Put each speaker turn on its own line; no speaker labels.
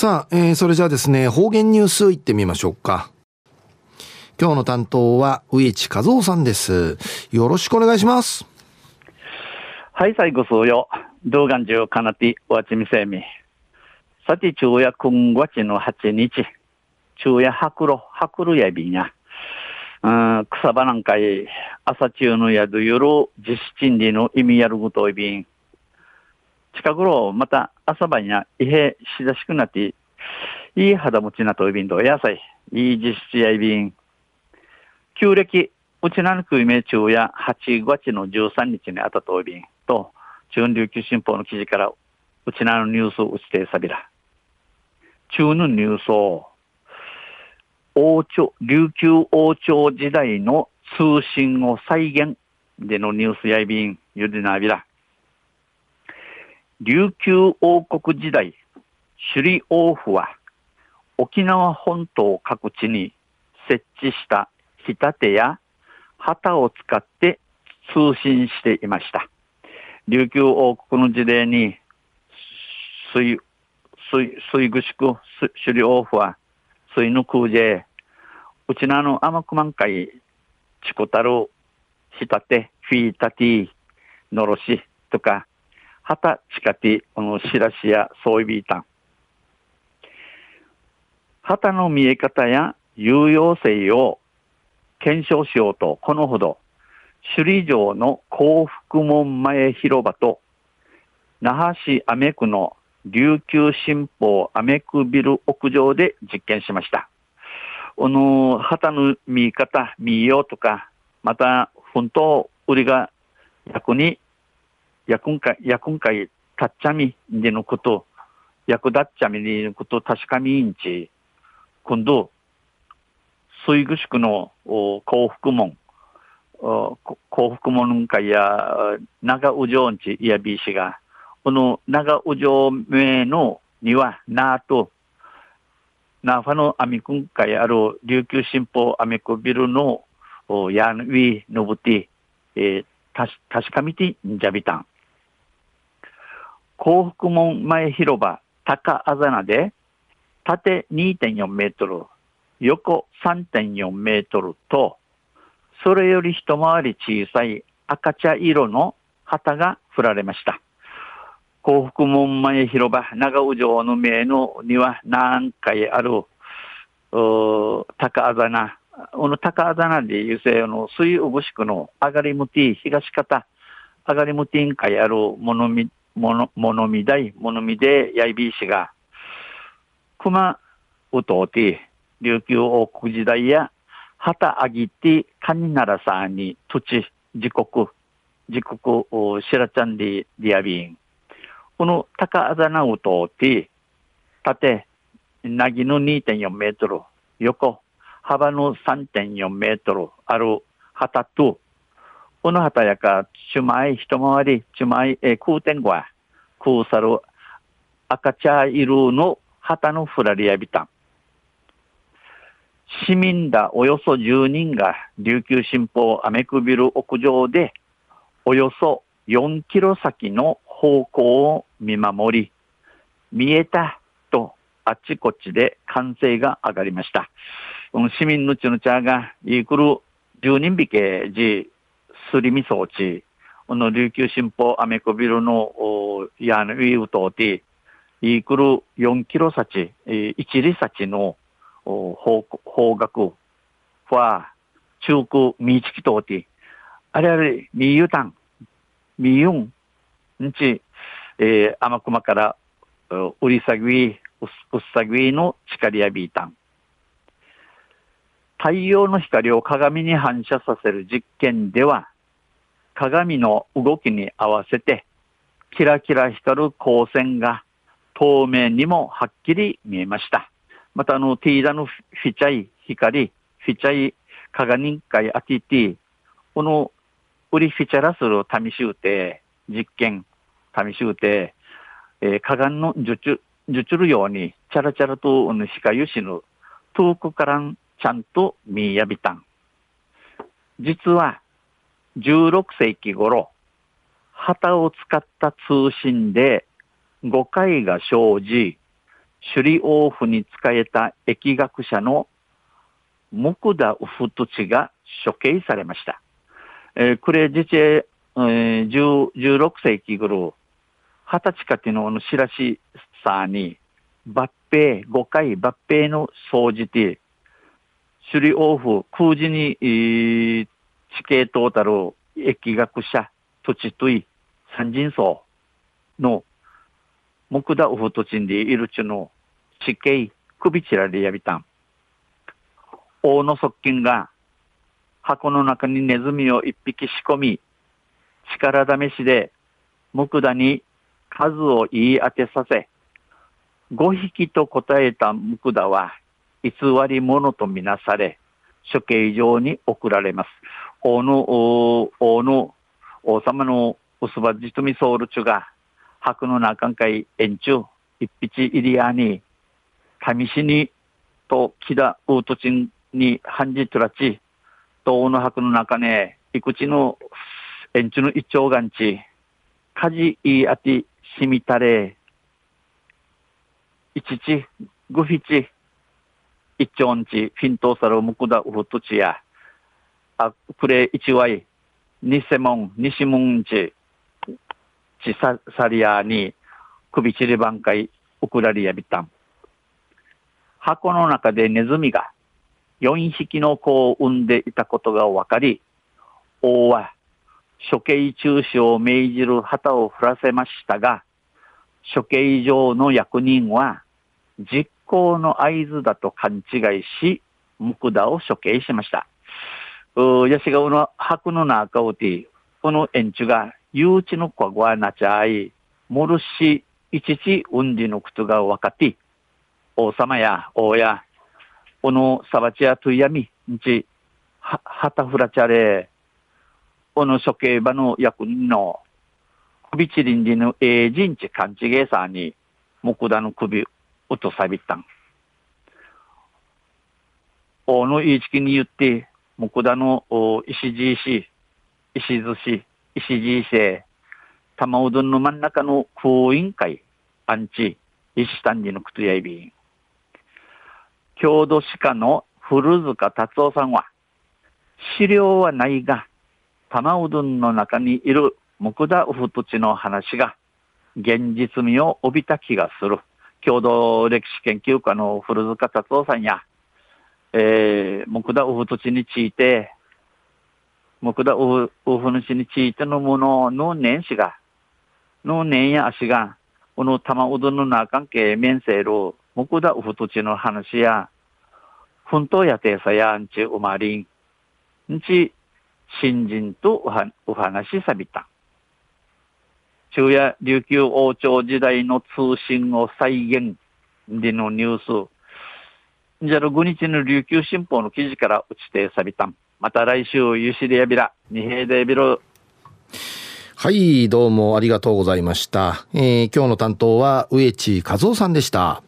さあ、えー、それじゃあですね、方言ニュースいってみましょうか。今日の担当は植地和夫さんです。よろしくお願いします。
はい、最後数よ。動画中かなて、わちみせみ。さて、昼夜くんごちの8日。昼夜白露、白露やびんや。うん、草場なんかい、朝中の宿夜、実施賃理の意味やることいびん。近頃、また朝晩や、いへしだしくなって、いい肌持ちなといびんと、野菜、いい実施やいびん。旧暦、うちなぬくいめ中や8月の13日にあたといびんと、中琉球新報の記事から、うちなのニュースを打ちてさびら。中のニュースを、王朝、琉球王朝時代の通信を再現でのニュースやいびん、ゆでなびら。琉球王国時代、首里王府は沖縄本島各地に設置した火立てや旗を使って通信していました。琉球王国の時代に水、水、水ぐしく首里王府は水の空勢、うちなの甘くまんかい、ちこたる、火立て、フィータティ、のろしとか、旗近て、このしらしやそういびいたん。旗の見え方や有用性を検証しようと、このほど、首里城の幸福門前広場と、那覇市アメ区の琉球新報アメ区ビル屋上で実験しました。この旗の見え方、見ようとか、また、本当、売りが役に役んか、役んかい、たっちゃみでのこと、役立っちゃみでのこと、確かみいんち、今度、水具宿の幸福門、幸福門会や長宇城んちいやびしが、この長宇城名のには、なあと、なファのアミクン会ある琉球新報アメコビルのやんウィのぶて、えー、たし、確かみてんじゃびたん。幸福門前広場高あざなで、縦2.4メートル、横3.4メートルと、それより一回り小さい赤茶色の旗が振られました。幸福門前広場、長尾城の名のには何回ある、高あざな、この高あざなでいうせの水うぶしくの上がりむて東方、上がりむてんかいあるものみもの、ものみだい、ものみでやいびいしが、熊うとうて、琉球王国時代や、旗あぎて、かにならさに、土地、自国、自国、しらちゃんで、ディアビン。この高あざなうとうて、縦、なぎの2.4メートル、横、幅の3.4メートルある旗と、この旗やか、ちゅまい一回り、ちゅまい、えー、空天語は、空さる赤茶色の旗のふらりやびたん。市民だおよそ10人が琉球新報アメクビル屋上で、およそ4キロ先の方向を見守り、見えたとあちこちで歓声が上がりました。市民のちのちゃが、いくる10人引けじすりみ装置、この琉球新報アメコビルの、やの、いうとて、いくる4キロ先、1里先の方方角は、中空みちきとて、あれあれ、みゆたん、みゆん、んち、えー、甘くまから、うりさぐい、うっさぐいの力やびいたん。太陽の光を鏡に反射させる実験では、鏡の動きに合わせて、キラキラ光る光線が透明にもはっきり見えました。またあの、ティーダのフィチャイ光、フィチャイ鏡会アティティ、この売りフィチャラする試しうて、実験、試しうて、えー、鏡の受注、受注るように、チャラチャラと、の、光ゆしぬ、遠くからん、ちゃんと見やびたん。実は、16世紀頃、旗を使った通信で誤解が生じ、首里王府に仕えた疫学者の木田ウフトチが処刑されました。えー、これ実えー、16世紀頃、二十歳かての知らしさに、抜兵、5回抜兵の総じて、首里王府空時に、えー、地形トータル疫学者土地とい三人層の木田ウフトチンでいるちの地形首ちらでやびたん。王の側近が箱の中にネズミを一匹仕込み、力試しで木田に数を言い当てさせ、五匹と答えた木田は偽り者とみなされ、処刑場に送られます。王の、王の、王様の薄葉じとみソウルチュが、白の中海延長、一匹入りやに、試しに、と、木田ウートチンに半じとらち、東の白の中ね、いくちの延長の一丁がんち、火事いいあてしみたれ、一ち、ぐひち、一丁んち、フィントーサルムクダウフトチや、あ、プレ一ワイニセモン、西モンチ、チササリアに、首ちり挽回、ウクラリアビタン。箱の中でネズミが4匹の子を産んでいたことが分かり、王は処刑中止を命じる旗を振らせましたが、処刑場の役人は実行の合図だと勘違いし、ムクダを処刑しました。うやしがうの白の中をて、この園地が誘致の子がなちゃい、もるし、いちちうんじのことが分かって、王様や王や、このサバチやトゥイヤミ、んち、は、はたふらちゃれ、この処刑場の役人の、首ちりんじのえいじんち勘違いさに、木田の首、落とさびったん。王のいいちきに言って、木田の石地石、石寿司、石地石、玉うどんの真ん中の空員会、アンチ、石丹寺のくとやいびん。郷土歯科の古塚達夫さんは、資料はないが、玉うどんの中にいる木田ウフトチの話が現実味を帯びた気がする。郷土歴史研究家の古塚達夫さんや、えー、木田ウフ土地について、木田ウフ主についてのものの年始が、の年や足が、この玉うどんの中関係面せる木田ウフ土地の話や、奮闘やてさやんちうまりん、んち、新人とお話しさびた。昼夜琉球王朝時代の通信を再現でのニュース、じゃあ、5日の琉球新報の記事から打ちてさびたん。また来週、ゆしりやびら、二平でびろ。
はい、どうもありがとうございました。えー、今日の担当は、植地和夫さんでした。